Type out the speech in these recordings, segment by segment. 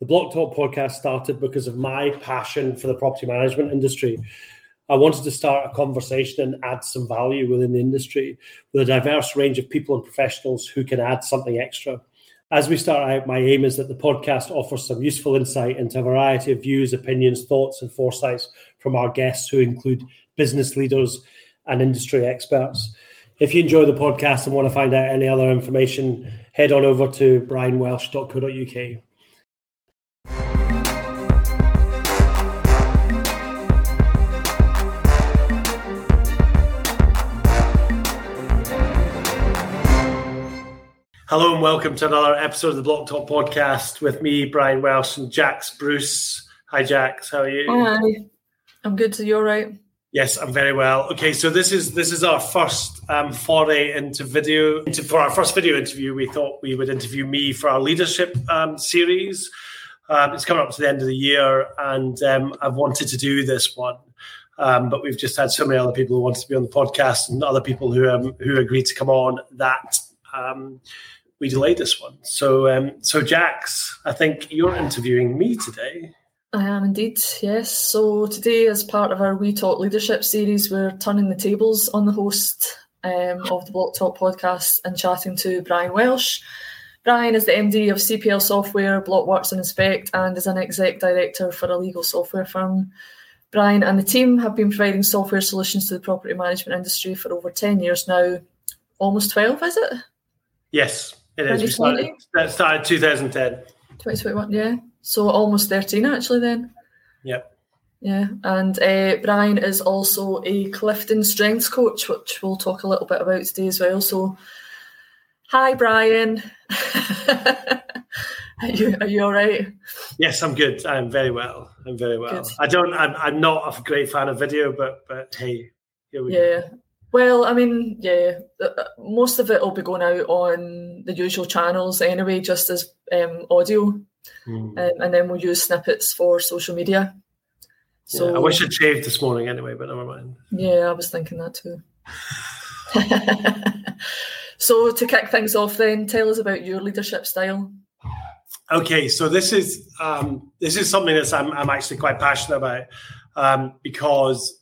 The Block Talk podcast started because of my passion for the property management industry. I wanted to start a conversation and add some value within the industry with a diverse range of people and professionals who can add something extra. As we start out, my aim is that the podcast offers some useful insight into a variety of views, opinions, thoughts, and foresights from our guests, who include business leaders and industry experts. If you enjoy the podcast and want to find out any other information, head on over to brianwelsh.co.uk. Hello and welcome to another episode of the Block Talk podcast with me, Brian Welsh, and Jax Bruce. Hi, Jax. How are you? Hi. I'm good. So you're right. Yes, I'm very well. Okay, so this is this is our first um, foray into video. Into, for our first video interview, we thought we would interview me for our leadership um, series. Um, it's coming up to the end of the year, and um, I've wanted to do this one. Um, but we've just had so many other people who wanted to be on the podcast, and other people who um, who agreed to come on that we delayed this one. So, um, so Jax, I think you're interviewing me today. I am indeed, yes. So today, as part of our We Talk Leadership series, we're turning the tables on the host um, of the Block Talk podcast and chatting to Brian Welsh. Brian is the MD of CPL Software, Blockworks and Inspect, and is an exec director for a legal software firm. Brian and the team have been providing software solutions to the property management industry for over 10 years now. Almost 12, is it? Yes, it is. We started, that started 2010. 2021, yeah. So almost 13 actually then. Yep. Yeah, and uh, Brian is also a Clifton strengths coach, which we'll talk a little bit about today as well. So, hi, Brian. are you are you all right? Yes, I'm good. I'm very well. I'm very well. Good. I don't. I'm, I'm not a great fan of video, but but hey, here we go. yeah. go. Well, I mean, yeah, uh, uh, most of it will be going out on the usual channels anyway, just as um, audio, mm. um, and then we'll use snippets for social media. So yeah, I wish I'd shaved this morning anyway, but never mind. Yeah, I was thinking that too. so to kick things off, then tell us about your leadership style. Okay, so this is um, this is something that I'm, I'm actually quite passionate about um, because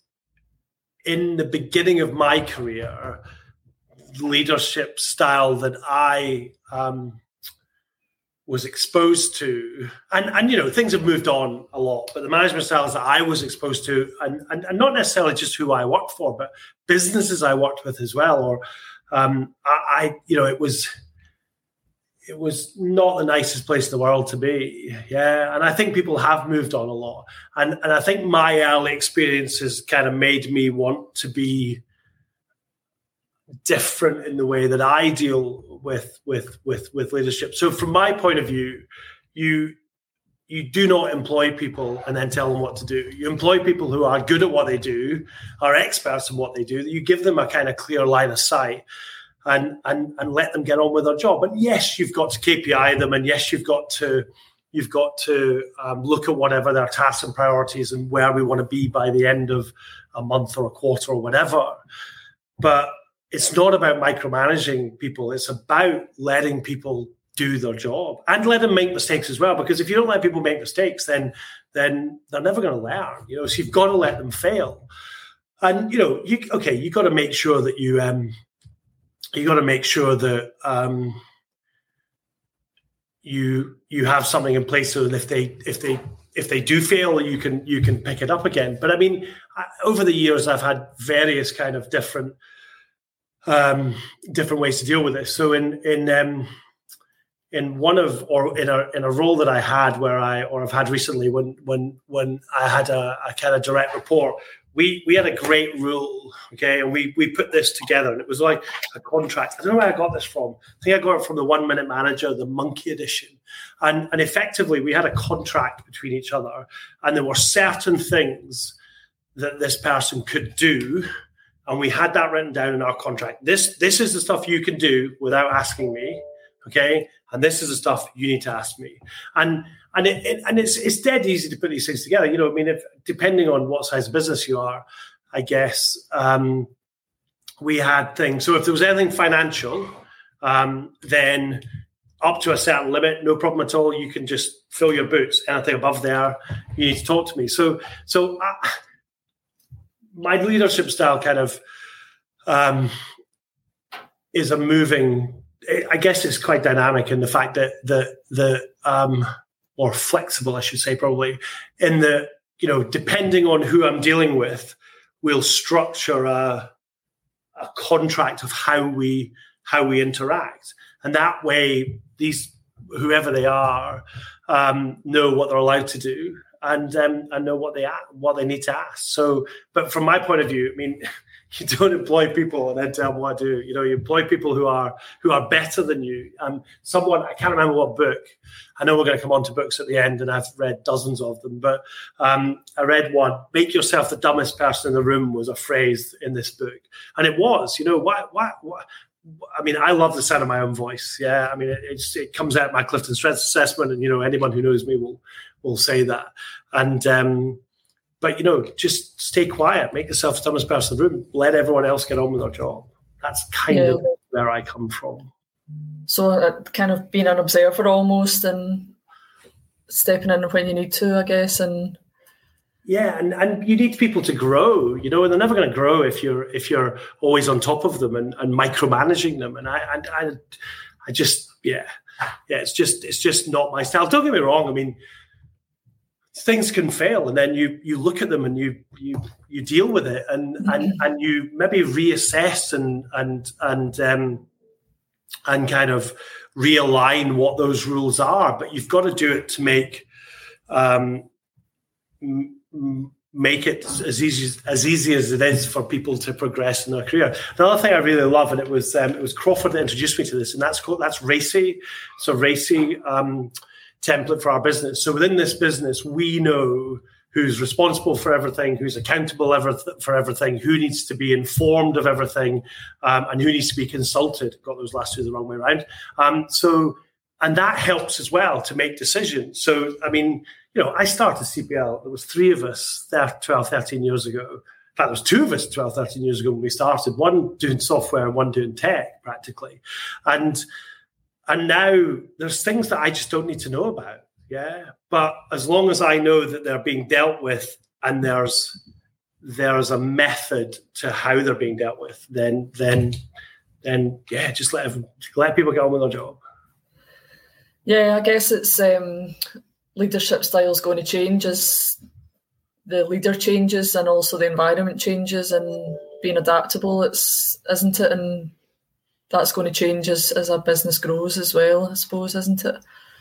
in the beginning of my career, leadership style that I um, was exposed to, and and you know things have moved on a lot, but the management styles that I was exposed to, and and, and not necessarily just who I worked for, but businesses I worked with as well, or um, I, I you know it was it was not the nicest place in the world to be. Yeah. And I think people have moved on a lot. And and I think my early experiences kind of made me want to be different in the way that I deal with with with with leadership. So from my point of view, you you do not employ people and then tell them what to do. You employ people who are good at what they do, are experts in what they do. You give them a kind of clear line of sight and and and let them get on with their job. And yes, you've got to KPI them, and yes, you've got to you've got to um, look at whatever their tasks and priorities and where we want to be by the end of a month or a quarter or whatever. But it's not about micromanaging people. It's about letting people do their job and let them make mistakes as well. Because if you don't let people make mistakes, then then they're never going to learn. You know, so you've got to let them fail. And you know, you okay, you've got to make sure that you um you got to make sure that um, you you have something in place so that if they if they if they do fail, you can you can pick it up again. But I mean, I, over the years, I've had various kind of different um, different ways to deal with this. So in in um, in one of or in a in a role that I had where I or I've had recently when when when I had a, a kind of direct report we we had a great rule, okay, and we we put this together, and it was like a contract. I don't know where I got this from. I think I got it from the One Minute Manager, the Monkey Edition, and and effectively we had a contract between each other, and there were certain things that this person could do, and we had that written down in our contract. This this is the stuff you can do without asking me, okay, and this is the stuff you need to ask me, and and it, it, and it's it's dead easy to put these things together. You know, I mean, if depending on what size of business you are, I guess um, we had things. So if there was anything financial, um, then up to a certain limit, no problem at all. You can just fill your boots. Anything above there, you need to talk to me. So, so uh, my leadership style kind of um, is a moving. I guess it's quite dynamic in the fact that the the um, or flexible, I should say, probably in the you know depending on who I'm dealing with, we'll structure a a contract of how we how we interact, and that way these whoever they are um, know what they're allowed to do and um, and know what they what they need to ask. So, but from my point of view, I mean, you don't employ people and then tell them what to do. You know, you employ people who are who are better than you. Um, someone I can't remember what book. I know we're going to come on to books at the end, and I've read dozens of them. But um, I read one: "Make yourself the dumbest person in the room" was a phrase in this book, and it was. You know, why? Why? why I mean, I love the sound of my own voice. Yeah, I mean, it, it comes out my Clifton Strengths Assessment, and you know, anyone who knows me will will say that. And um, but you know, just stay quiet, make yourself the dumbest person in the room, let everyone else get on with their job. That's kind yeah. of where I come from. So, uh, kind of being an observer almost, and stepping in when you need to, I guess, and yeah, and, and you need people to grow, you know, and they're never going to grow if you're if you're always on top of them and, and micromanaging them. And I, I I I just yeah yeah it's just it's just not my style. Don't get me wrong. I mean, things can fail, and then you you look at them and you you you deal with it, and mm-hmm. and and you maybe reassess and and and um and kind of realign what those rules are. But you've got to do it to make um make it as easy as easy as it is for people to progress in their career. Another thing I really love, and it was um, it was Crawford that introduced me to this, and that's called that's RACI. So RACI um, template for our business. So within this business, we know who's responsible for everything, who's accountable for everything, who needs to be informed of everything, um, and who needs to be consulted. Got those last two the wrong way around. Um, so and that helps as well to make decisions. So I mean you know, I started CPL, there was three of us 12, 13 years ago. In fact, there was two of us 12, 13 years ago when we started, one doing software and one doing tech practically. And and now there's things that I just don't need to know about. Yeah. But as long as I know that they're being dealt with and there's there's a method to how they're being dealt with, then then then yeah, just let let people get on with their job. Yeah, I guess it's um, leadership style is going to change as the leader changes and also the environment changes and being adaptable it's isn't it and that's going to change as, as our business grows as well i suppose isn't it?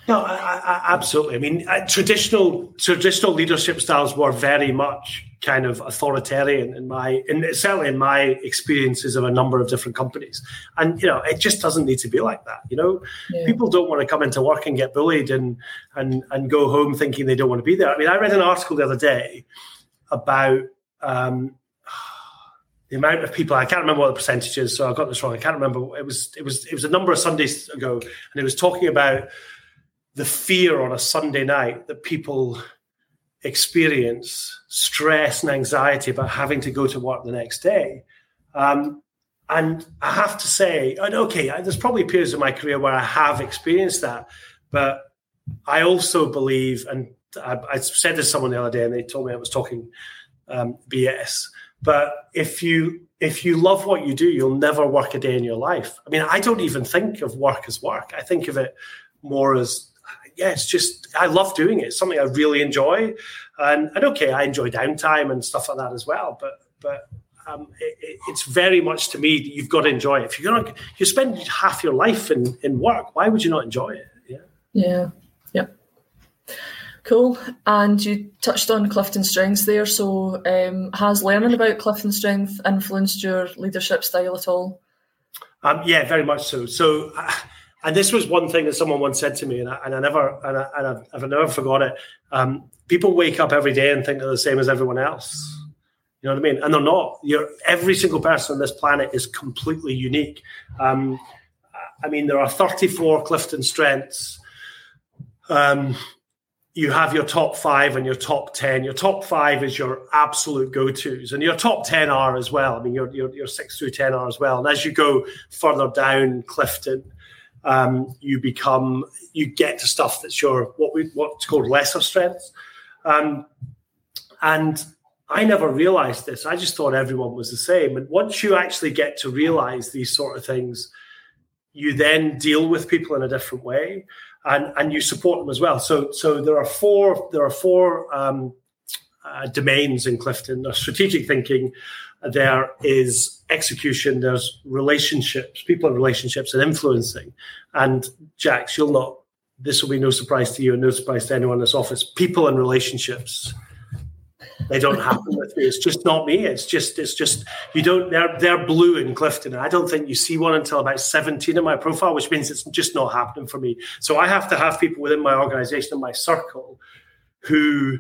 No I, I, absolutely. I mean uh, traditional traditional leadership styles were very much kind of authoritarian in my in certainly in my experiences of a number of different companies. And you know it just doesn't need to be like that you know? Yeah. people don't want to come into work and get bullied and and and go home thinking they don't want to be there. I mean i read an article the other day about um, the amount of people I can't remember what the percentage is, so I got this wrong. I can't remember. It was it was it was a number of Sundays ago, and it was talking about the fear on a Sunday night that people experience stress and anxiety about having to go to work the next day. Um, and I have to say, okay, there's probably periods of my career where I have experienced that, but I also believe, and I, I said this to someone the other day, and they told me I was talking um, BS. But if you if you love what you do, you'll never work a day in your life. I mean, I don't even think of work as work. I think of it more as yeah, it's just I love doing it. It's something I really enjoy, and and okay, I enjoy downtime and stuff like that as well. But but um, it, it's very much to me that you've got to enjoy it. If you're gonna you spend half your life in in work, why would you not enjoy it? Yeah. Yeah. Cool. And you touched on Clifton Strengths there. So, um, has learning about Clifton Strength influenced your leadership style at all? Um, yeah, very much so. So, uh, and this was one thing that someone once said to me, and I, and I never, and, I, and I've, I've, never forgot it. Um, people wake up every day and think they're the same as everyone else. You know what I mean? And they're not. You're every single person on this planet is completely unique. Um, I mean, there are 34 Clifton strengths. Um, you have your top five and your top 10. Your top five is your absolute go tos, and your top 10 are as well. I mean, your, your, your six through 10 are as well. And as you go further down Clifton, um, you become you get to stuff that's your what we what's called lesser strengths. Um, and I never realized this. I just thought everyone was the same. And once you actually get to realize these sort of things, you then deal with people in a different way, and and you support them as well. So so there are four there are four um, uh, domains in Clifton. There's strategic thinking, there is execution, there's relationships, people and relationships, and influencing. And Jax, you'll not. This will be no surprise to you, and no surprise to anyone in this office. People and relationships they don't happen with me. It's just not me. It's just it's just you don't. They're they're blue in Clifton. I don't think you see one until about seventeen in my profile, which means it's just not happening for me. So I have to have people within my organization and my circle who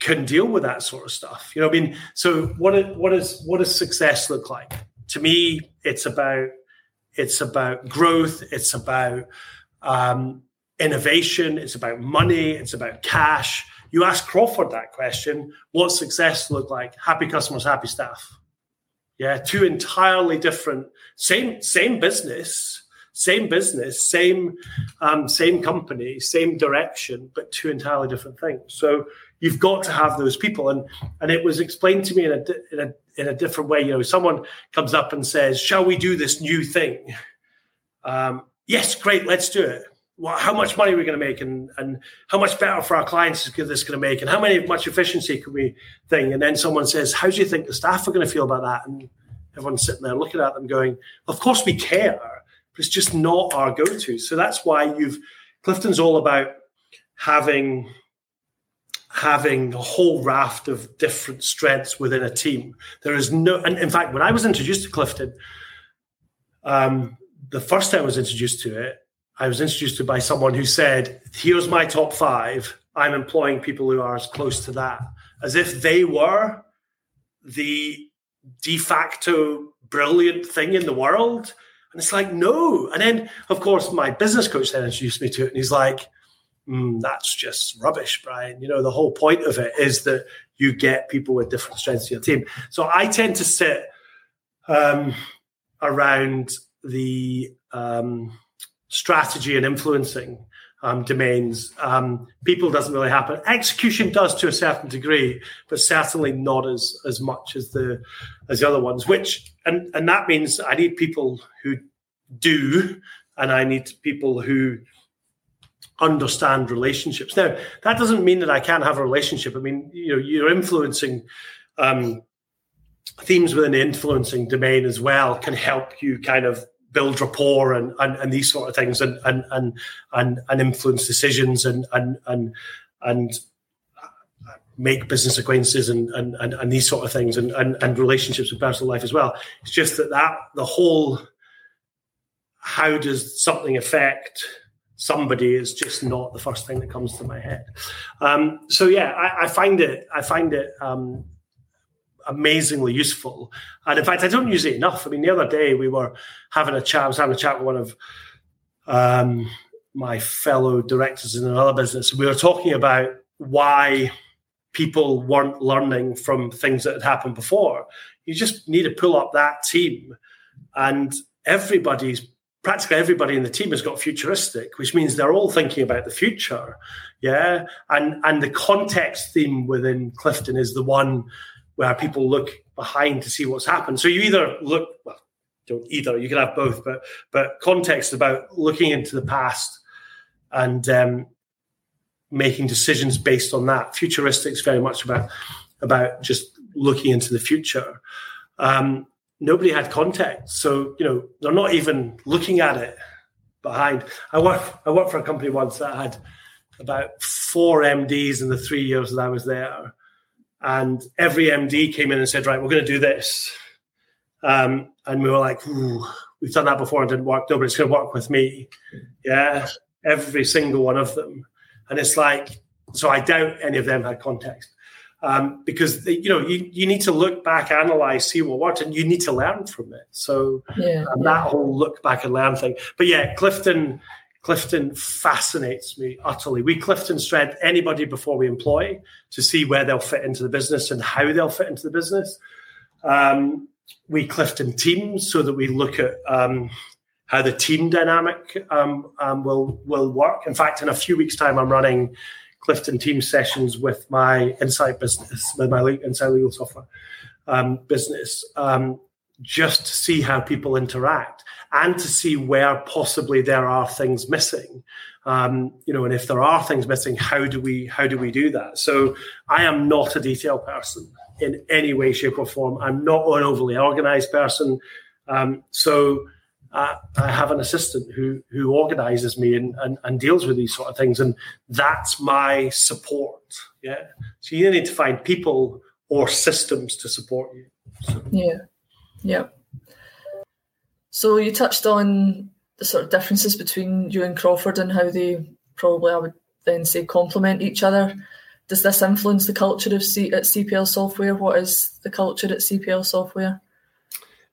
can deal with that sort of stuff. You know, I mean, so what what is what does success look like? To me, it's about it's about growth. It's about um, innovation. It's about money. It's about cash. You ask Crawford that question: What success look like? Happy customers, happy staff. Yeah, two entirely different, same same business, same business, same um, same company, same direction, but two entirely different things. So you've got to have those people. And and it was explained to me in a in a in a different way. You know, someone comes up and says, "Shall we do this new thing?" Um, yes, great, let's do it. Well, how much money are we going to make, and and how much better for our clients is this going to make, and how many much efficiency can we think? And then someone says, "How do you think the staff are going to feel about that?" And everyone's sitting there looking at them, going, "Of course we care, but it's just not our go-to." So that's why you've Clifton's all about having having a whole raft of different strengths within a team. There is no, and in fact, when I was introduced to Clifton, um, the first time I was introduced to it, I was introduced to by someone who said, "Here's my top five. I'm employing people who are as close to that, as if they were the de facto brilliant thing in the world." And it's like, no. And then, of course, my business coach then introduced me to it, and he's like, mm, that's just rubbish, Brian. You know, the whole point of it is that you get people with different strengths in your team. So I tend to sit um, around the um, strategy and influencing um, domains. Um, people doesn't really happen. Execution does to a certain degree, but certainly not as as much as the as the other ones. Which and and that means I need people who do, and I need people who understand relationships. Now, that doesn't mean that I can't have a relationship. I mean, you know, you're influencing um, themes within the influencing domain as well can help you kind of build rapport and and, and these sort of things and and and and, and influence decisions and and and and make business acquaintances and and, and, and these sort of things and, and and relationships with personal life as well. It's just that that the whole how does something affect somebody is just not the first thing that comes to my head. Um, so yeah, I, I, find it I find it um, amazingly useful, and in fact, I don't use it enough. I mean, the other day we were having a chat. I was having a chat with one of um, my fellow directors in another business. We were talking about why people weren't learning from things that had happened before. You just need to pull up that team, and everybody's practically everybody in the team has got futuristic, which means they're all thinking about the future. Yeah. And and the context theme within Clifton is the one where people look behind to see what's happened. So you either look well, don't either, you can have both, but but context about looking into the past and um, making decisions based on that. Futuristic is very much about about just looking into the future. Um, nobody had context. So, you know, they're not even looking at it behind. I worked I worked for a company once that had about four MDs in the three years that I was there. And every MD came in and said, right, we're going to do this. Um, and we were like, we've done that before and didn't work. No, but it's going to work with me. Yeah. Every single one of them. And it's like, so I doubt any of them had context um, because you know you, you need to look back, analyze, see what worked, and you need to learn from it. So yeah, um, that whole look back and learn thing. But yeah, Clifton. Clifton fascinates me utterly. We Clifton strength anybody before we employ to see where they'll fit into the business and how they'll fit into the business. Um, we Clifton teams so that we look at um, how the team dynamic um, um, will will work. In fact, in a few weeks' time, I'm running Clifton team sessions with my Insight business, with my Insight legal software um, business, um, just to see how people interact and to see where possibly there are things missing. Um, you know, and if there are things missing, how do we how do we do that? So I am not a detail person in any way, shape, or form. I'm not an overly organized person. Um, so uh, I have an assistant who who organizes me and, and, and deals with these sort of things, and that's my support. Yeah. So you need to find people or systems to support you. So. Yeah. Yeah. So you touched on the sort of differences between you and Crawford and how they probably, I would then say, complement each other. Does this influence the culture of C- at CPL Software? What is the culture at CPL Software?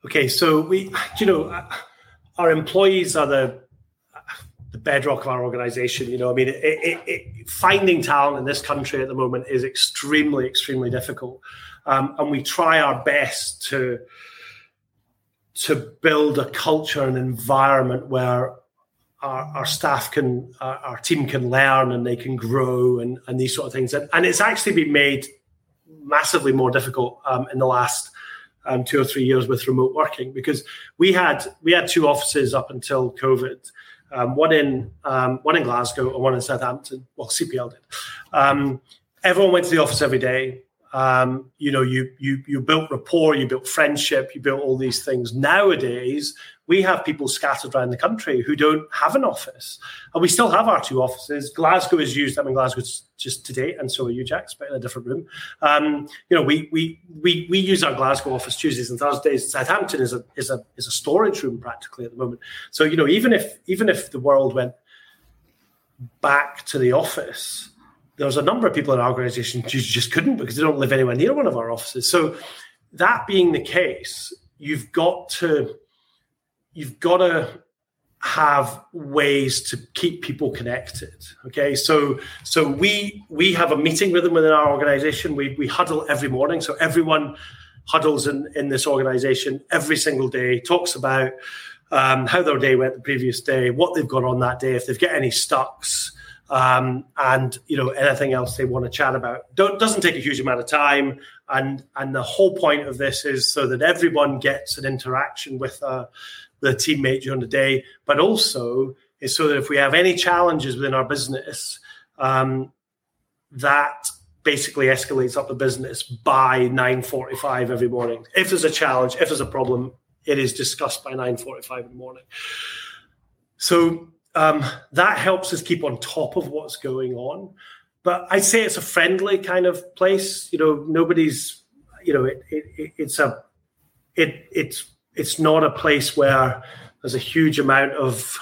Okay, so we, you know, our employees are the the bedrock of our organization. You know, I mean, it, it, it, finding talent in this country at the moment is extremely, extremely difficult, um, and we try our best to to build a culture and environment where our, our staff can, our, our, team can learn and they can grow and, and these sort of things. And, and it's actually been made massively more difficult um, in the last um, two or three years with remote working because we had we had two offices up until COVID, um, one in um, one in Glasgow and one in Southampton. Well, CPL did. Um, everyone went to the office every day. Um, you know, you you you built rapport, you built friendship, you built all these things. Nowadays, we have people scattered around the country who don't have an office, and we still have our two offices. Glasgow is used. I mean, Glasgow's just today, and so are you, Jax, but in a different room. Um, you know, we we we we use our Glasgow office Tuesdays and Thursdays. Southampton is a is a is a storage room practically at the moment. So you know, even if even if the world went back to the office there's a number of people in our organization who just couldn't because they don't live anywhere near one of our offices. So that being the case, you've got to you've got to have ways to keep people connected. Okay, so so we we have a meeting rhythm within our organization. We we huddle every morning. So everyone huddles in in this organization every single day, talks about um, how their day went the previous day, what they've got on that day, if they've got any stucks um, and you know anything else they want to chat about. Don't, doesn't take a huge amount of time, and and the whole point of this is so that everyone gets an interaction with with a teammate during the day, but also is so that if we have any challenges within our business, um, that basically escalates up the business by 9.45 every morning. If there's a challenge if there's a problem it is discussed by 9.45 in the morning. So um, that helps us keep on top of what's going on. But I'd say it's a friendly kind of place. You know, nobody's, you know, it, it, it's a, it, it's, it's not a place where there's a huge amount of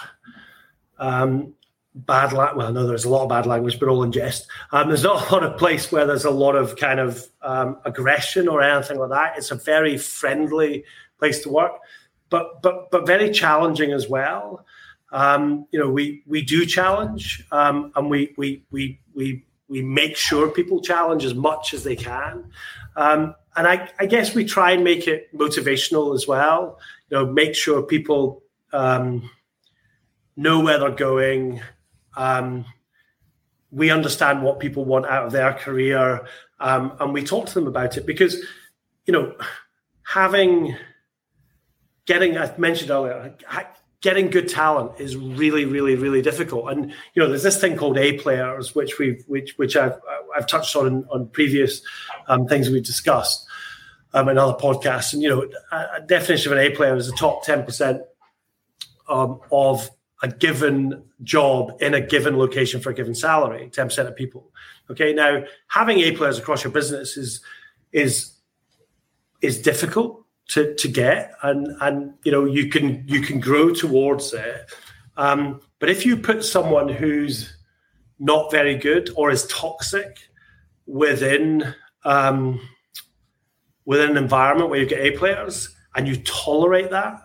um, bad language. Well, no, there's a lot of bad language, but all in jest. Um, there's not a lot of place where there's a lot of kind of um, aggression or anything like that. It's a very friendly place to work, but but but very challenging as well. Um, you know, we we do challenge, um, and we we we we we make sure people challenge as much as they can. Um, and I, I, guess we try and make it motivational as well. You know, make sure people um, know where they're going. Um, we understand what people want out of their career, um, and we talk to them about it because, you know, having getting I mentioned earlier, getting good talent is really, really, really difficult. And you know, there's this thing called A players, which we've which which I've I've touched on on previous um, things we've discussed um, in other podcasts. And you know, a, a definition of an A player is the top ten percent um, of a given job in a given location for a given salary. Ten percent of people. Okay, now having A players across your business is is is difficult to to get, and and you know you can you can grow towards it. Um, but if you put someone who's not very good or is toxic within um, within an environment where you get A players and you tolerate that,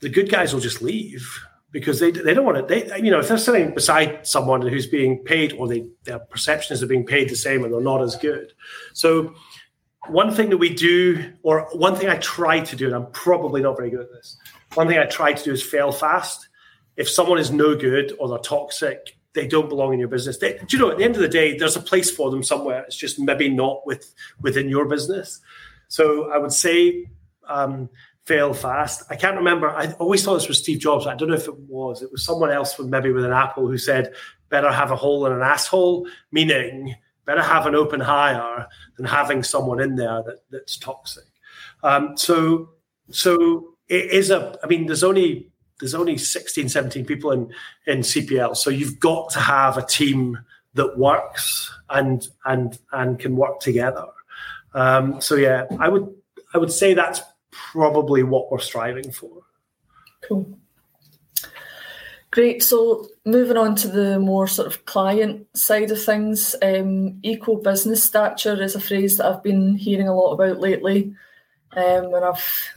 the good guys will just leave because they, they don't want to. They you know if they're sitting beside someone who's being paid or they, their perception is they're being paid the same and they're not as good. So one thing that we do, or one thing I try to do, and I'm probably not very good at this, one thing I try to do is fail fast. If someone is no good or they're toxic, they don't belong in your business. They, do you know? At the end of the day, there's a place for them somewhere. It's just maybe not with within your business. So I would say um, fail fast. I can't remember. I always thought this was Steve Jobs. I don't know if it was. It was someone else with maybe with an Apple who said, "Better have a hole in an asshole," meaning better have an open hire than having someone in there that, that's toxic. Um, so, so it is a. I mean, there's only there's only 16, 17 people in in CPL, so you've got to have a team that works and and and can work together. Um, so yeah, I would I would say that's probably what we're striving for. Cool. Great. So moving on to the more sort of client side of things, um, equal business stature is a phrase that I've been hearing a lot about lately, um, and I've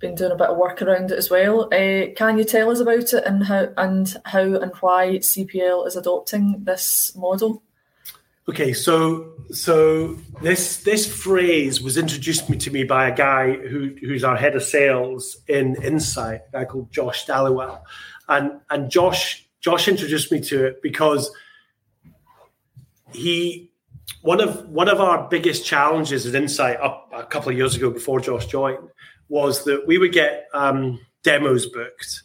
been doing a bit of work around it as well. Uh, can you tell us about it and how and how and why CPL is adopting this model? Okay, so so this this phrase was introduced to me by a guy who who's our head of sales in Insight, a guy called Josh Dallowell and and Josh Josh introduced me to it because he one of one of our biggest challenges at Insight up a couple of years ago before Josh joined was that we would get um, demos booked,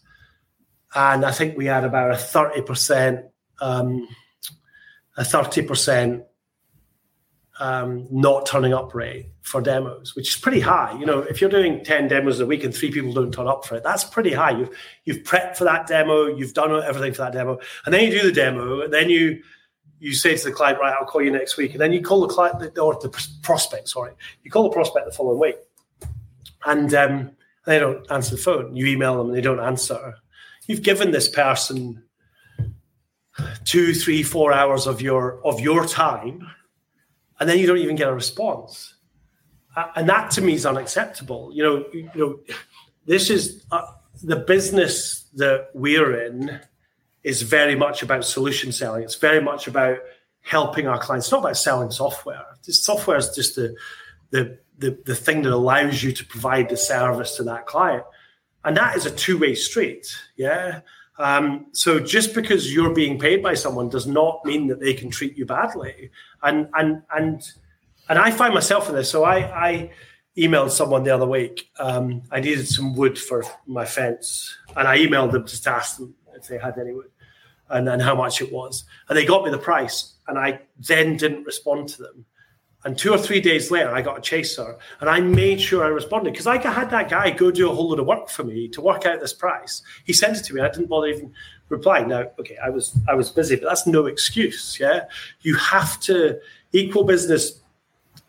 and I think we had about a thirty percent um, a thirty percent um, not turning up rate for demos, which is pretty high. You know, if you're doing 10 demos a week and three people don't turn up for it, that's pretty high. You've you've prepped for that demo, you've done everything for that demo, and then you do the demo, and then you you say to the client, right, I'll call you next week, and then you call the client or the prospect, sorry, you call the prospect the following week, and um, they don't answer the phone. You email them and they don't answer. You've given this person two, three, four hours of your of your time and then you don't even get a response. And that to me is unacceptable. You know, you know, this is uh, the business that we're in is very much about solution selling. It's very much about helping our clients. It's not about selling software. This software is just the, the the the thing that allows you to provide the service to that client, and that is a two way street. Yeah. Um, so just because you're being paid by someone does not mean that they can treat you badly. And and and and I find myself in this. So I, I emailed someone the other week. Um, I needed some wood for my fence, and I emailed them just to ask them if they had any wood and, and how much it was. And they got me the price, and I then didn't respond to them and two or three days later, I got a chaser, and I made sure I responded because I had that guy go do a whole lot of work for me to work out this price. He sent it to me. I didn't bother even replying. Now, okay, I was I was busy, but that's no excuse. Yeah, you have to equal business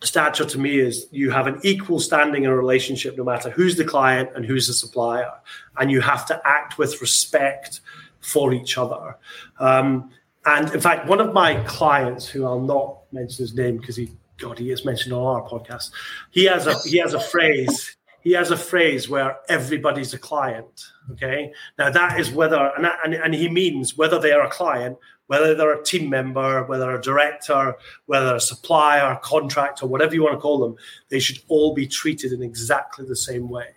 stature to me is you have an equal standing in a relationship no matter who's the client and who's the supplier and you have to act with respect for each other um, and in fact one of my clients who i'll not mention his name because he God, he is mentioned on our podcast. He has a he has a phrase. He has a phrase where everybody's a client. Okay, now that is whether and, and and he means whether they are a client, whether they're a team member, whether a director, whether a supplier, contractor, whatever you want to call them, they should all be treated in exactly the same way.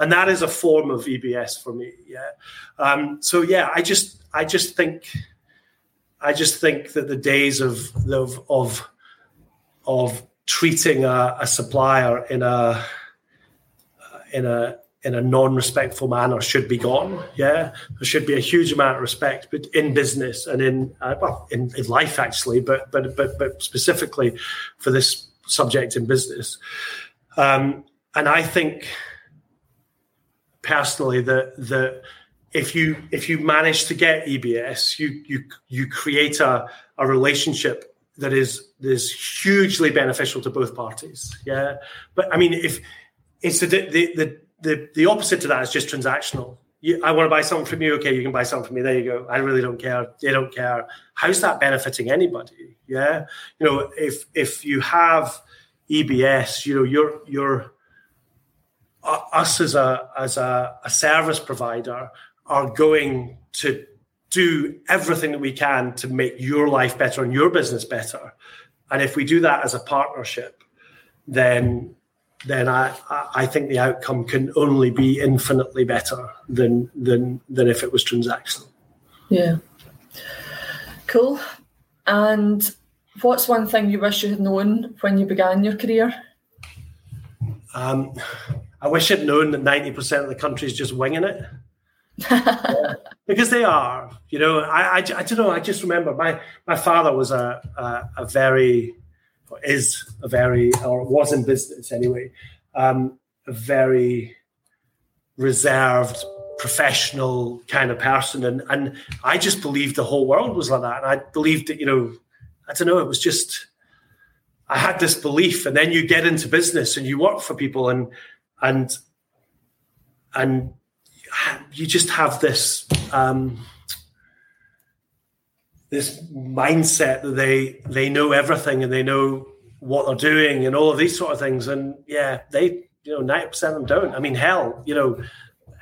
And that is a form of EBS for me. Yeah. Um, so yeah, I just I just think I just think that the days of of, of of treating a, a supplier in a in a in a non-respectful manner should be gone. Yeah, there should be a huge amount of respect, but in business and in uh, well, in, in, life actually, but but but but specifically for this subject in business. Um, and I think personally that that if you if you manage to get EBS, you you you create a a relationship that is that is hugely beneficial to both parties. Yeah, but I mean, if it's the the the the, opposite to that is just transactional. You, I want to buy something from you. Okay, you can buy something from me. There you go. I really don't care. They don't care. How's that benefiting anybody? Yeah, you know, if if you have EBS, you know, you're you're us as a as a, a service provider are going to do everything that we can to make your life better and your business better. And if we do that as a partnership, then then I, I think the outcome can only be infinitely better than than than if it was transactional. Yeah. Cool. And what's one thing you wish you had known when you began your career? Um, I wish I'd known that ninety percent of the country is just winging it. yeah, because they are, you know. I, I, I, don't know. I just remember my my father was a a, a very is a very or was in business anyway, um, a very reserved, professional kind of person, and and I just believed the whole world was like that, and I believed that you know, I don't know, it was just. I had this belief, and then you get into business and you work for people, and and and you just have this um, this mindset that they they know everything and they know what they're doing and all of these sort of things. And yeah, they you know ninety percent of them don't. I mean, hell, you know,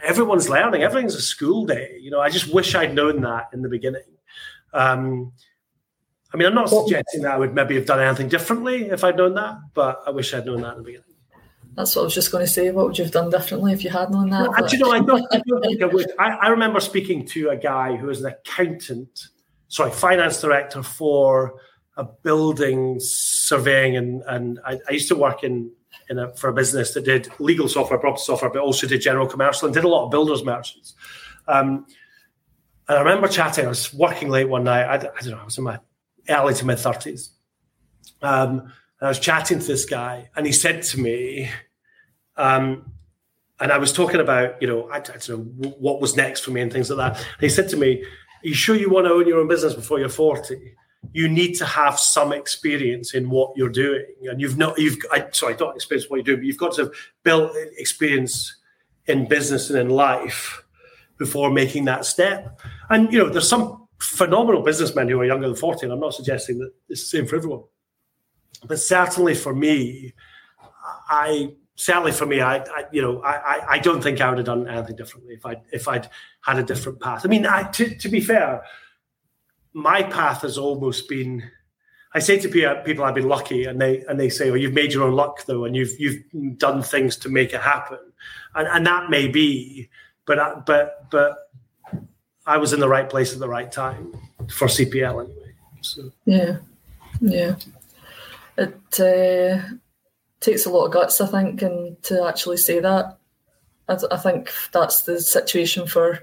everyone's learning. Everything's a school day. You know, I just wish I'd known that in the beginning. Um, I mean, I'm not suggesting that I would maybe have done anything differently if I'd known that, but I wish I'd known that in the beginning. That's what I was just going to say. What would you have done differently if you had known that? Well, actually, no, I don't, I don't think I would. I, I, remember speaking to a guy who was an accountant, sorry, finance director for a building surveying, and and I, I used to work in in a, for a business that did legal software, property software, but also did general commercial and did a lot of builders merchants. Um, and I remember chatting. I was working late one night. I, I don't know. I was in my early to mid thirties. Um, I was chatting to this guy, and he said to me, um, and I was talking about, you know, I, I, don't know what was next for me and things like that. And he said to me, Are you sure you want to own your own business before you're 40? You need to have some experience in what you're doing. And you've not, you've, I, sorry, not experience what you're doing, but you've got to have built experience in business and in life before making that step. And, you know, there's some phenomenal businessmen who are younger than 40, and I'm not suggesting that it's the same for everyone but certainly for me, I certainly for me, I, I you know, I, I don't think I would have done anything differently if I if I'd had a different path. I mean, I, to, to be fair, my path has almost been. I say to people, I've been lucky, and they and they say, "Well, you've made your own luck, though, and you've you've done things to make it happen," and and that may be, but but but I was in the right place at the right time for CPL anyway. So yeah, yeah it uh, takes a lot of guts, I think, and to actually say that. I, I think that's the situation for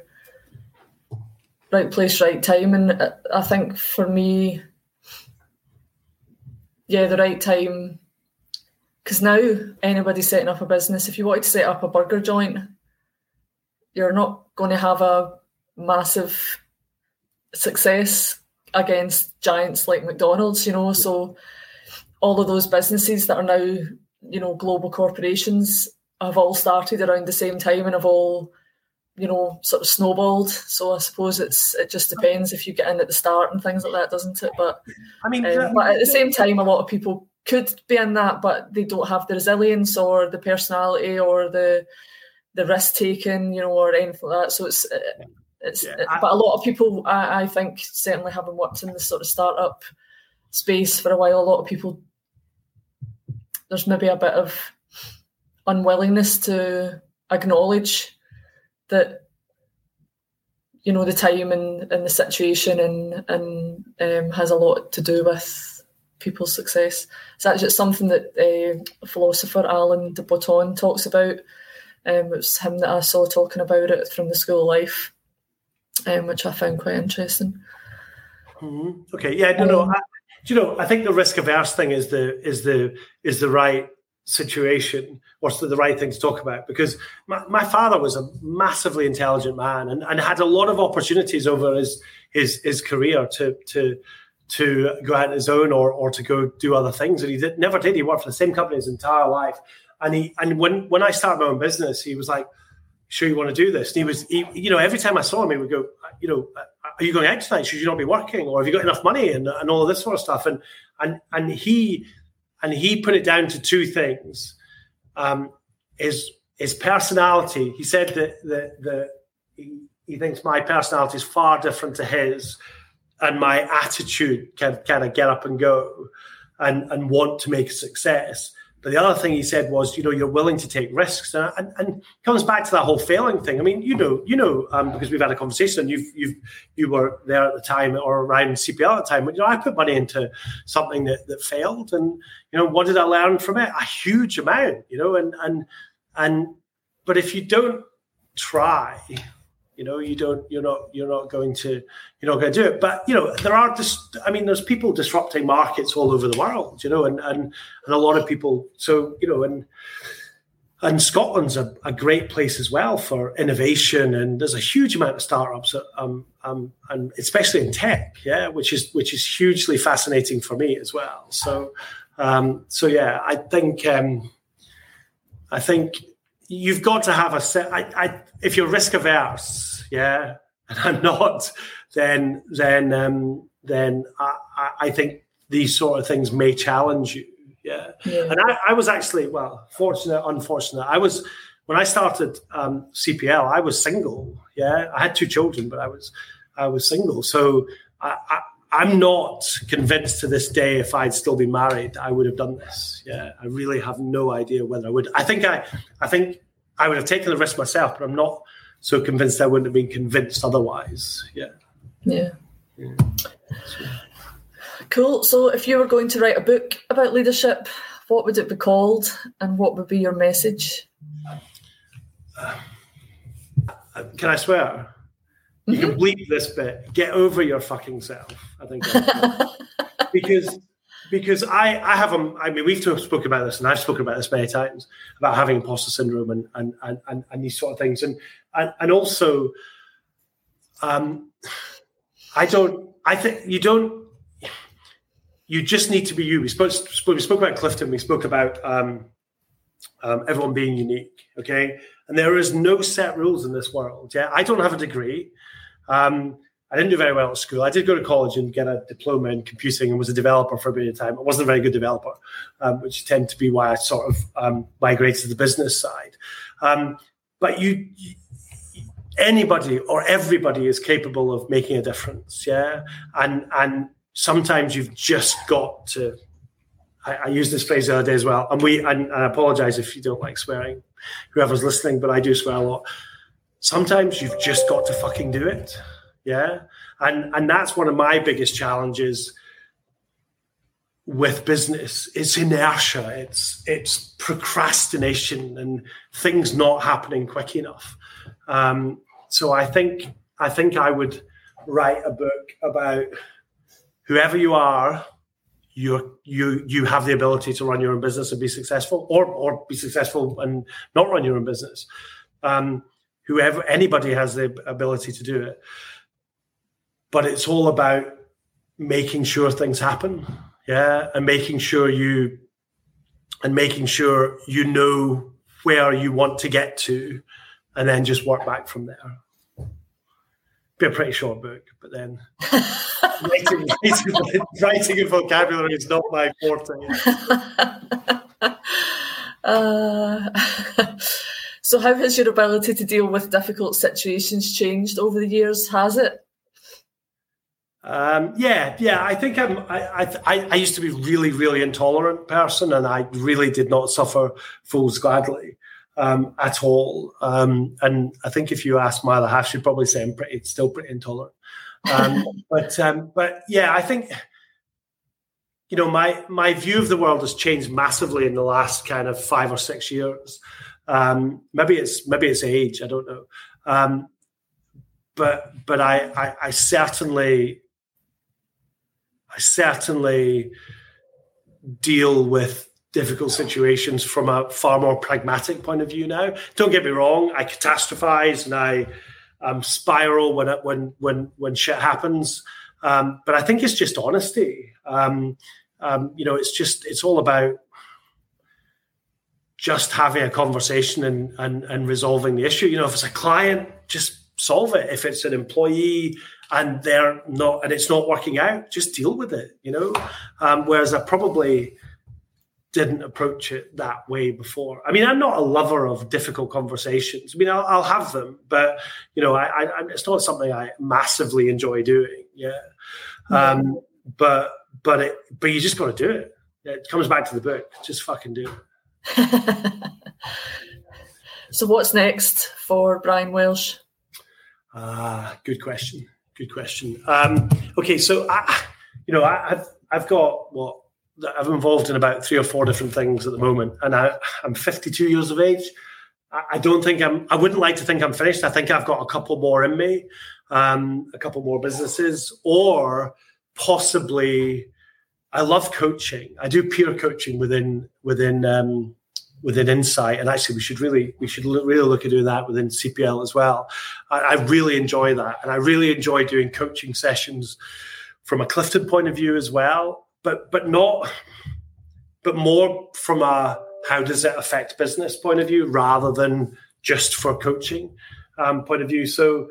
right place, right time, and I think for me, yeah, the right time. Because now anybody setting up a business, if you wanted to set up a burger joint, you're not going to have a massive success against giants like McDonald's, you know. So all of those businesses that are now, you know, global corporations have all started around the same time and have all, you know, sort of snowballed. So I suppose it's it just depends if you get in at the start and things like that, doesn't it? But I mean, um, but at the same time, a lot of people could be in that, but they don't have the resilience or the personality or the the risk taking, you know, or anything like that. So it's it's yeah, I, but a lot of people, I, I think, certainly having worked in the sort of startup space for a while, a lot of people there's maybe a bit of unwillingness to acknowledge that you know the time and, and the situation and and um, has a lot to do with people's success. It's actually something that uh, philosopher Alain de Botton talks about. Um, it was him that I saw talking about it from the school life, um, which I found quite interesting. Mm-hmm. Okay, yeah, no, no, um, I, you know, I think the risk averse thing is the is the is the right situation the, the right thing to talk about because my, my, father was a massively intelligent man and, and had a lot of opportunities over his his his career to to to go out on his own or or to go do other things. And he did, never did. He worked for the same company his entire life. And he and when when I started my own business he was like sure you want to do this? And he was he, you know every time I saw him he would go you know are you going out tonight? Should you not be working? Or have you got enough money and, and all of this sort of stuff? And and and he and he put it down to two things. Um, his his personality. He said that the the he, he thinks my personality is far different to his, and my attitude can kind of get up and go, and and want to make a success. But the other thing he said was, you know, you're willing to take risks, and, and, and comes back to that whole failing thing. I mean, you know, you know, um, because we've had a conversation, you've you've you were there at the time or around CPL at the time. But you know, I put money into something that that failed, and you know, what did I learn from it? A huge amount, you know, and and and but if you don't try, you know, you don't, you're not, you're not going to, you're not going to do it. But you know, there are just, I mean, there's people disrupting markets all over the world, you know, and and and a lot of people. So you know, and and Scotland's a, a great place as well for innovation, and there's a huge amount of startups, um, um, and especially in tech, yeah, which is which is hugely fascinating for me as well. So, um, so yeah, I think, um, I think you've got to have a set. I, I, if you're risk averse, yeah, and I'm not, then then um, then I, I think these sort of things may challenge you. Yeah, yeah. and I, I was actually well, fortunate, unfortunate. I was when I started um, CPL, I was single. Yeah, I had two children, but I was I was single. So I, I'm not convinced to this day if I'd still been married, I would have done this. Yeah, I really have no idea whether I would. I think I, I think I would have taken the risk myself, but I'm not so convinced I wouldn't have been convinced otherwise. Yeah. Yeah. yeah. Cool. So, if you were going to write a book about leadership, what would it be called, and what would be your message? Uh, can I swear? You can bleep this bit. Get over your fucking self. I think because because I I have a I mean we've spoken about this and I've spoken about this many times about having imposter syndrome and and and and, and these sort of things and and, and also um I don't I think you don't you just need to be you. We spoke, we spoke about Clifton. We spoke about um, um, everyone being unique. Okay, and there is no set rules in this world. Yeah, I don't have a degree. Um, I didn't do very well at school. I did go to college and get a diploma in computing and was a developer for a period of time. I wasn't a very good developer, um, which tend to be why I sort of um, migrated to the business side. Um, but you, you, anybody or everybody is capable of making a difference. Yeah, and and sometimes you've just got to. I, I use this phrase the other day as well, and we and, and I apologize if you don't like swearing, whoever's listening, but I do swear a lot. Sometimes you've just got to fucking do it yeah. And and that's one of my biggest challenges with business. It's inertia, it's it's procrastination and things not happening quick enough. Um, so I think I think I would write a book about whoever you are, you you you have the ability to run your own business and be successful, or or be successful and not run your own business. Um, whoever anybody has the ability to do it. But it's all about making sure things happen. Yeah and making sure you and making sure you know where you want to get to and then just work back from there. Be a pretty short book but then writing, writing, writing and vocabulary is not my forte. Uh, so how has your ability to deal with difficult situations changed over the years has it um, yeah, yeah. I think I'm. I, I I used to be a really, really intolerant person, and I really did not suffer fools gladly um, at all. Um, and I think if you ask my other half, she'd probably say I'm pretty, still pretty intolerant. Um, but um, but yeah, I think you know my my view of the world has changed massively in the last kind of five or six years. Um, maybe it's maybe it's age. I don't know. Um, but but I, I, I certainly I certainly deal with difficult situations from a far more pragmatic point of view now. Don't get me wrong, I catastrophize and I um, spiral when it, when when when shit happens. Um, but I think it's just honesty. Um, um, you know, it's just it's all about just having a conversation and, and and resolving the issue. You know, if it's a client, just solve it. If it's an employee, and they're not and it's not working out just deal with it you know? Um, whereas i probably didn't approach it that way before. I mean i'm not a lover of difficult conversations. I mean i'll, I'll have them but you know I, I, it's not something i massively enjoy doing yeah. Um, but but it but you just got to do it. It comes back to the book. Just fucking do it so, what's next for Brian Welsh? Ah, uh, good question. Good question. Um, okay, so I, you know, I, have I've got what I'm involved in about three or four different things at the moment, and I, I'm 52 years of age. I don't think I'm. I wouldn't like to think I'm finished. I think I've got a couple more in me, um, a couple more businesses, or possibly. I love coaching. I do peer coaching within within um, within Insight, and actually, we should really we should really look at doing that within CPL as well. I, I really enjoy that, and I really enjoy doing coaching sessions from a Clifton point of view as well, but but not, but more from a how does it affect business point of view rather than just for coaching um, point of view. So,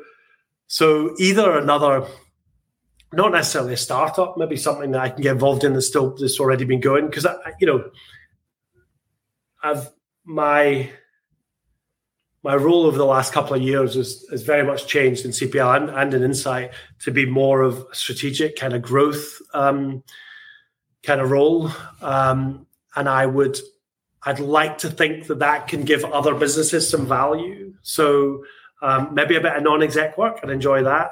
so either another, not necessarily a startup, maybe something that I can get involved in that's still that's already been going because I, you know, I've my my role over the last couple of years has, has very much changed in CPL and, and in Insight to be more of a strategic kind of growth um, kind of role. Um, and I would I'd like to think that that can give other businesses some value. So um, maybe a bit of non-exec work, I'd enjoy that.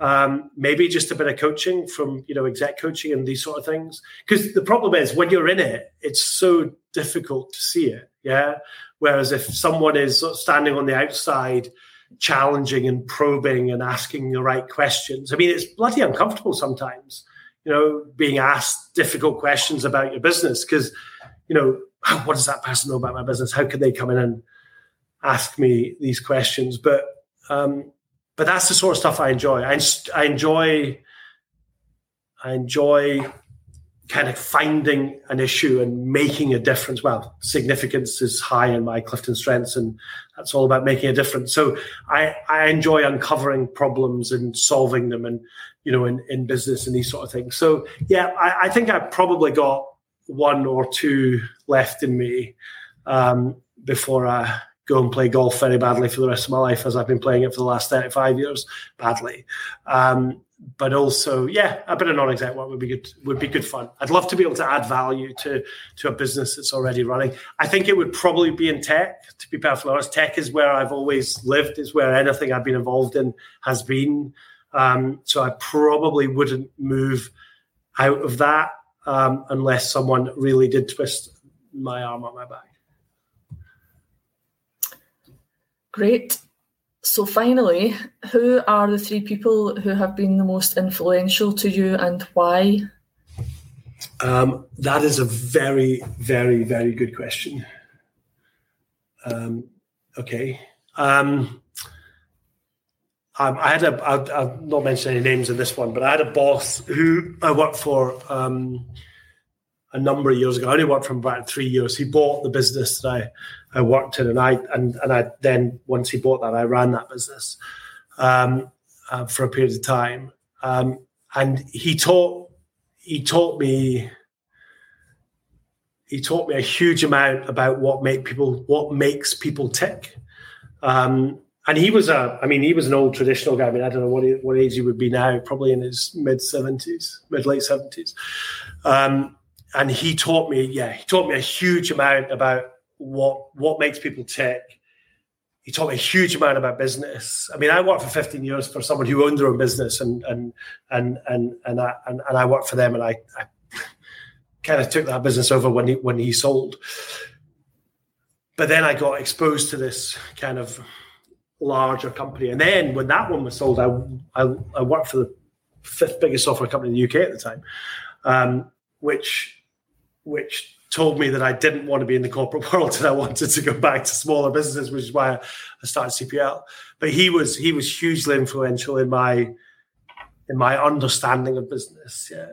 Um, maybe just a bit of coaching from you know exec coaching and these sort of things. Because the problem is when you're in it, it's so difficult to see it. Yeah. Whereas if someone is standing on the outside, challenging and probing and asking the right questions, I mean, it's bloody uncomfortable sometimes. You know, being asked difficult questions about your business because you know what does that person know about my business? How can they come in and ask me these questions? But um, but that's the sort of stuff I enjoy. I, I enjoy I enjoy kind of finding an issue and making a difference. Well, significance is high in my Clifton strengths, and that's all about making a difference. So I, I enjoy uncovering problems and solving them, and you know, in, in business and these sort of things. So yeah, I, I think I probably got one or two left in me um, before I go and play golf very badly for the rest of my life, as I've been playing it for the last 35 years, badly. Um, but also, yeah, a bit of non-exec work would be good. Would be good fun. I'd love to be able to add value to to a business that's already running. I think it would probably be in tech. To be perfectly honest, tech is where I've always lived. Is where anything I've been involved in has been. Um, so I probably wouldn't move out of that um, unless someone really did twist my arm on my back. Great. So, finally, who are the three people who have been the most influential to you and why? Um, that is a very, very, very good question. Um, okay. Um, um, I had a, I'll, not mention any names in this one, but I had a boss who I worked for um, a number of years ago. I only worked for him about three years. He bought the business that I, I worked in, and I and and I then once he bought that, I ran that business um, uh, for a period of time. Um, and he taught he taught me he taught me a huge amount about what make people what makes people tick. Um, and he was a, I mean, he was an old traditional guy. I mean, I don't know what he, what age he would be now, probably in his mid seventies, mid late seventies. Um, and he taught me, yeah, he taught me a huge amount about what what makes people tick. He taught me a huge amount about business. I mean, I worked for 15 years for someone who owned their own business, and and and and and I and, and I worked for them, and I, I kind of took that business over when he when he sold. But then I got exposed to this kind of larger company. And then when that one was sold, I, I, I worked for the fifth biggest software company in the UK at the time, um, which which told me that I didn't want to be in the corporate world and I wanted to go back to smaller businesses, which is why I started CPL. But he was he was hugely influential in my in my understanding of business. Yeah.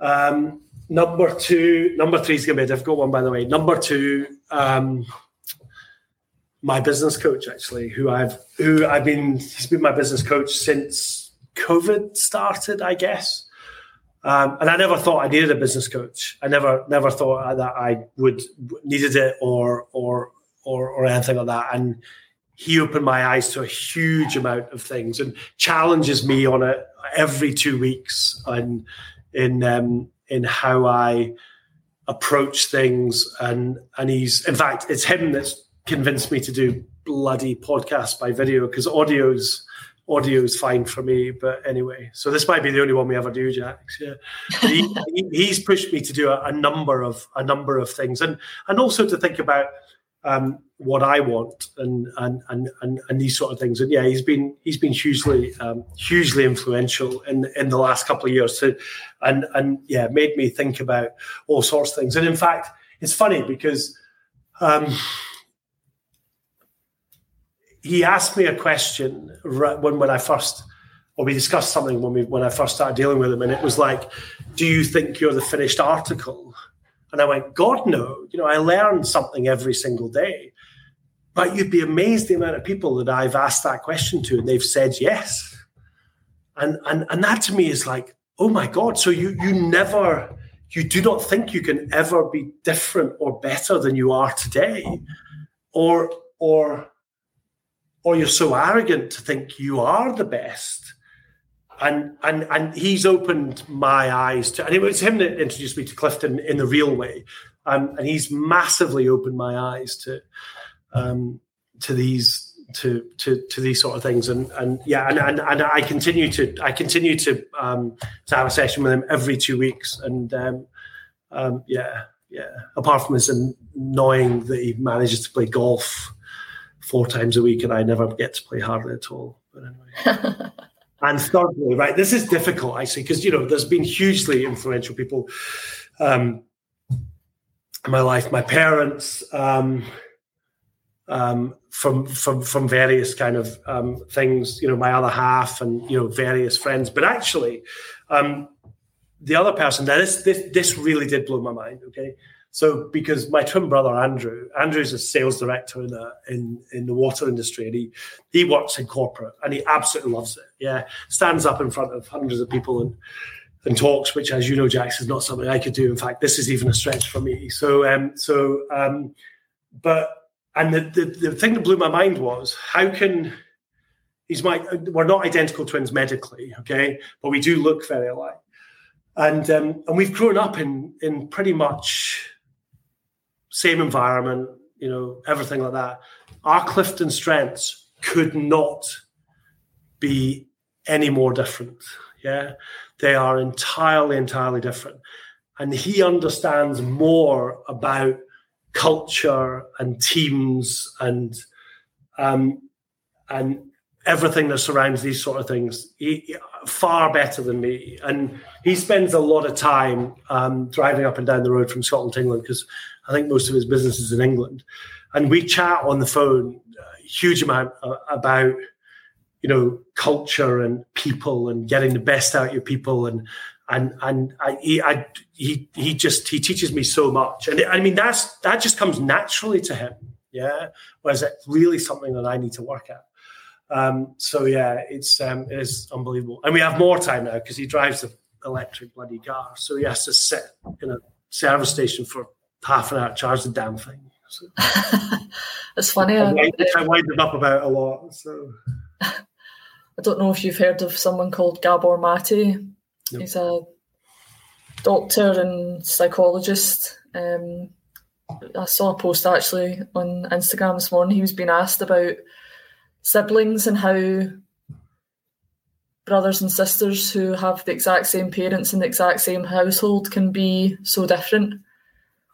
Um, number two, number three is going to be a difficult one, by the way. Number two, um, my business coach actually, who I've who I've been he's been my business coach since COVID started, I guess. Um, and I never thought I needed a business coach. I never never thought that I would needed it or or or or anything like that. And he opened my eyes to a huge amount of things and challenges me on it every two weeks and in um, in how I approach things, and and he's in fact it's him that's convinced me to do bloody podcasts by video because audio's audio's fine for me. But anyway, so this might be the only one we ever do, Jax. Yeah, he, he, he's pushed me to do a, a, number of a number of things, and and also to think about um, what I want and, and and and and these sort of things. And yeah, he's been he's been hugely um, hugely influential in in the last couple of years. To, and and yeah, made me think about all sorts of things. And in fact, it's funny because. Um, he asked me a question when when I first, or we discussed something when we when I first started dealing with him, and it was like, "Do you think you're the finished article?" And I went, "God, no. You know, I learn something every single day." But you'd be amazed the amount of people that I've asked that question to, and they've said yes. And and and that to me is like, oh my God! So you you never you do not think you can ever be different or better than you are today, or or or you're so arrogant to think you are the best. And and and he's opened my eyes to, and it was him that introduced me to Clifton in the real way, um, and he's massively opened my eyes to um, to these to to to these sort of things. And and yeah and and, and I continue to I continue to um to have a session with him every two weeks. And um um yeah yeah. Apart from this annoying that he manages to play golf four times a week and I never get to play hardly at all. But anyway. and thirdly, right, this is difficult actually because you know there's been hugely influential people um, in my life. My parents, um, um, from from from various kind of um, things, you know, my other half, and you know, various friends. But actually, um, the other person that is this this really did blow my mind. Okay, so because my twin brother Andrew, Andrew's a sales director in the in, in the water industry, and he he works in corporate, and he absolutely loves it. Yeah, stands up in front of hundreds of people and and talks, which, as you know, Jax, is not something I could do. In fact, this is even a stretch for me. So um, so um, but and the, the the thing that blew my mind was how can he's my we're not identical twins medically, okay, but we do look very alike and um, and we've grown up in in pretty much same environment, you know, everything like that. Our Clifton strengths could not be any more different. Yeah, they are entirely, entirely different. And he understands more about culture and teams and um, and everything that surrounds these sort of things he, far better than me. And he spends a lot of time um, driving up and down the road from Scotland to England because I think most of his business is in England. And we chat on the phone a huge amount uh, about you know culture and people and getting the best out of your people. And and and I, he I, he he just he teaches me so much. And I mean that's that just comes naturally to him. Yeah. Whereas it's really something that I need to work at um, so yeah it's um, it is unbelievable and we have more time now because he drives the electric bloody car so he has to sit in a service station for half an hour charge the damn thing. So, it's funny. I, I wind it up about a lot. So I don't know if you've heard of someone called Gabor Mate. He's a doctor and psychologist. Um, I saw a post actually on Instagram this morning. He was being asked about siblings and how brothers and sisters who have the exact same parents in the exact same household can be so different.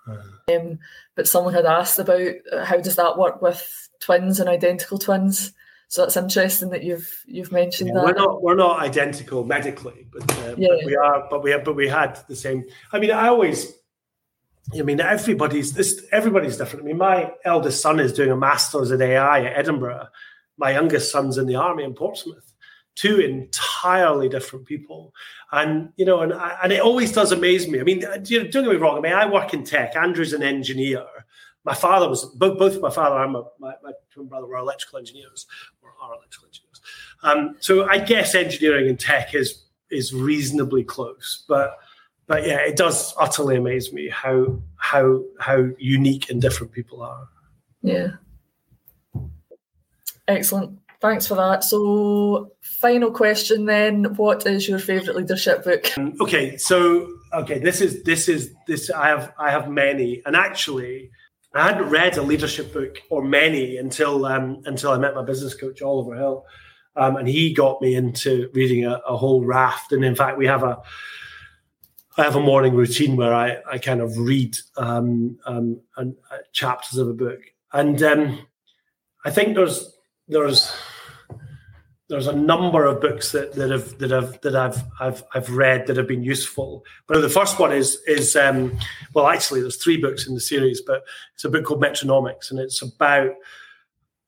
Um, but someone had asked about uh, how does that work with twins and identical twins. So that's interesting that you've you've mentioned yeah, that. We're not we're not identical medically, but, uh, yeah. but we are. But we have, but we had the same. I mean, I always. I mean, everybody's this. Everybody's different. I mean, my eldest son is doing a master's in AI at Edinburgh. My youngest son's in the army in Portsmouth two entirely different people. And you know, and and it always does amaze me. I mean, you know, don't get me wrong. I mean, I work in tech. Andrew's an engineer. My father was both, both my father and my, my, my twin brother were electrical engineers or are electrical engineers. Um, so I guess engineering and tech is is reasonably close, but but yeah, it does utterly amaze me how how how unique and different people are. Yeah. Excellent. Thanks for that. So, final question then: What is your favourite leadership book? Um, okay, so okay, this is this is this. I have I have many, and actually, I hadn't read a leadership book or many until um, until I met my business coach Oliver Hill, um, and he got me into reading a, a whole raft. And in fact, we have a I have a morning routine where I, I kind of read um, um, and, uh, chapters of a book, and um, I think there's there's there's a number of books that, that have that have that I've I've I've read that have been useful. But the first one is is um, well, actually, there's three books in the series, but it's a book called Metronomics, and it's about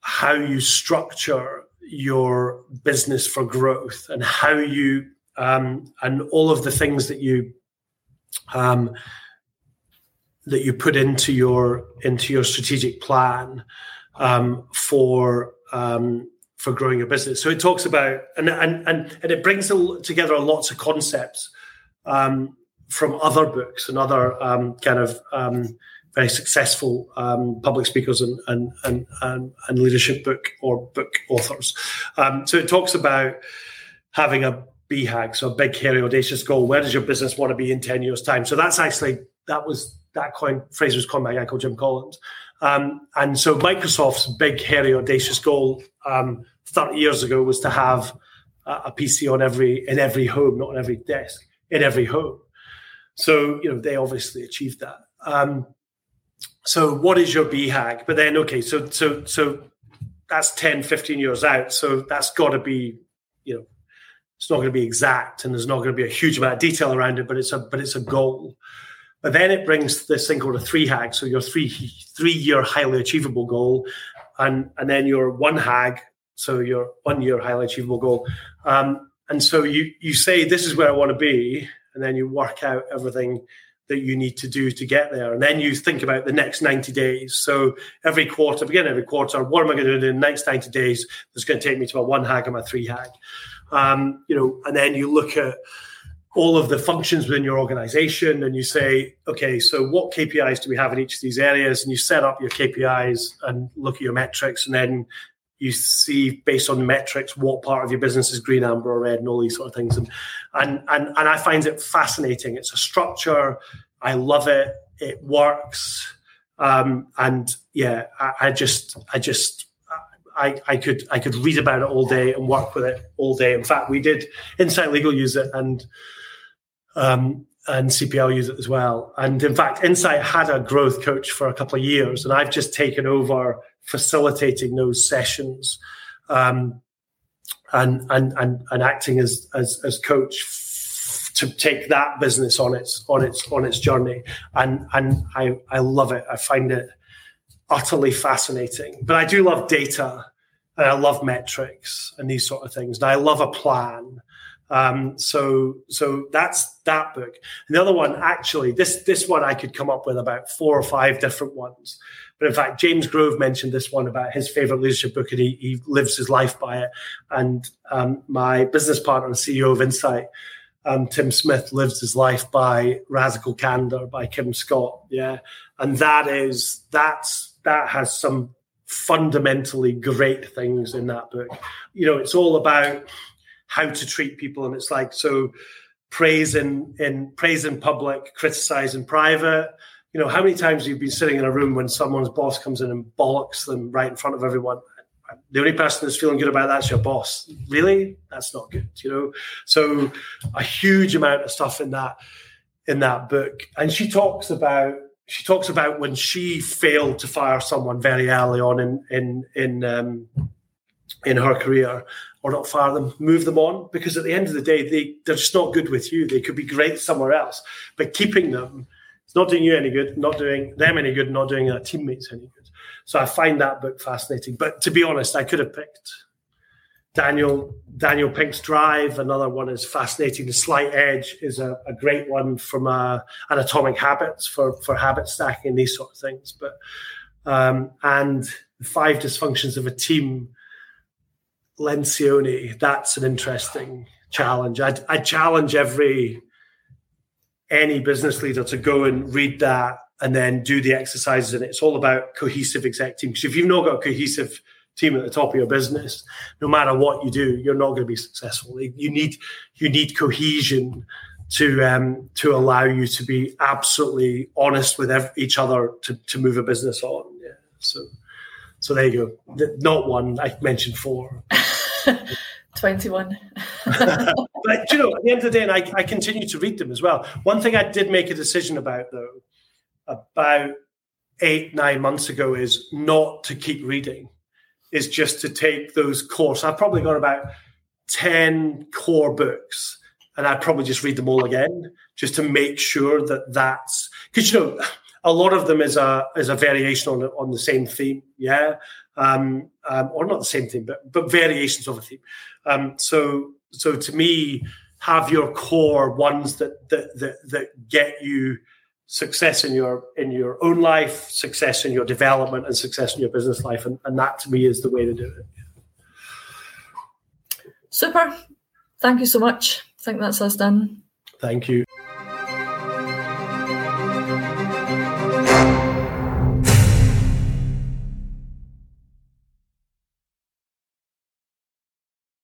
how you structure your business for growth and how you um, and all of the things that you um, that you put into your into your strategic plan um, for um, for growing a business. So it talks about and and and, and it brings together lots of concepts um, from other books and other um, kind of um, very successful um, public speakers and and, and and and leadership book or book authors. so it talks about having a BHAG, so a big, hairy, audacious goal. Where does your business want to be in 10 years' time? So that's actually, that was, that coin, phrase was coined by called Jim Collins. Um, and so Microsoft's big, hairy, audacious goal um, 30 years ago was to have a, PC on every, in every home, not on every desk, in every home. So, you know, they obviously achieved that. Um, so what is your BHAG? But then, okay, so, so, so that's 10, 15 years out. So that's got to be, you know, it's not going to be exact and there's not going to be a huge amount of detail around it, but it's a but it's a goal. But then it brings this thing called a three hag, so your three three year highly achievable goal, and and then your one hag, so your one year highly achievable goal. Um, and so you you say this is where I want to be, and then you work out everything that you need to do to get there. And then you think about the next 90 days. So every quarter, begin every quarter, what am I going to do in the next 90 days that's going to take me to my one hag and my three hag? Um, you know, and then you look at all of the functions within your organization and you say, okay, so what KPIs do we have in each of these areas? And you set up your KPIs and look at your metrics and then you see based on the metrics what part of your business is green, amber, or red, and all these sort of things. And and and, and I find it fascinating. It's a structure. I love it. It works. Um, and yeah, I, I just I just I, I could I could read about it all day and work with it all day. In fact, we did Insight Legal use it and um, and CPL use it as well. And in fact, Insight had a growth coach for a couple of years, and I've just taken over facilitating those sessions um, and, and and and acting as as, as coach f- to take that business on its on its on its journey. And and I I love it. I find it utterly fascinating. But I do love data and I love metrics and these sort of things. And I love a plan. Um, so so that's that book. And the other one, actually, this this one I could come up with about four or five different ones. But in fact, James Grove mentioned this one about his favorite leadership book, and he, he lives his life by it. And um, my business partner and CEO of Insight, um, Tim Smith, lives his life by Radical Candor by Kim Scott. Yeah, and that is that's that has some fundamentally great things in that book. You know, it's all about how to treat people, and it's like so praise in in praise in public, criticize in private. You know, how many times you've been sitting in a room when someone's boss comes in and bollocks them right in front of everyone? The only person that's feeling good about that's your boss. Really? That's not good, you know. So a huge amount of stuff in that in that book. And she talks about she talks about when she failed to fire someone very early on in in in um, in her career, or not fire them, move them on, because at the end of the day, they they're just not good with you. They could be great somewhere else, but keeping them, it's not doing you any good, not doing them any good, not doing their teammates any good. So I find that book fascinating. But to be honest, I could have picked Daniel Daniel Pink's Drive. Another one is fascinating. The Slight Edge is a, a great one from uh, an Atomic Habits for for habit stacking these sort of things. But um, and the Five Dysfunctions of a Team. Lencioni, that's an interesting challenge. I, I challenge every any business leader to go and read that and then do the exercises. And it's all about cohesive exec team. Because if you've not got a cohesive team at the top of your business, no matter what you do, you're not going to be successful. You need you need cohesion to um, to allow you to be absolutely honest with ev- each other to, to move a business on. Yeah. So so there you go. Not one. I mentioned four. 21. but you know, at the end of the day, and I, I continue to read them as well. One thing I did make a decision about, though, about eight, nine months ago, is not to keep reading, is just to take those course. I've probably got about 10 core books, and I'd probably just read them all again just to make sure that that's because you know a lot of them is a is a variation on on the same theme, yeah, um, um, or not the same theme, but but variations of a theme. Um, so so to me, have your core ones that that that, that get you success in your in your own life, success in your development, and success in your business life, and, and that to me is the way to do it. Super. Thank you so much. I think that's us done. Thank you.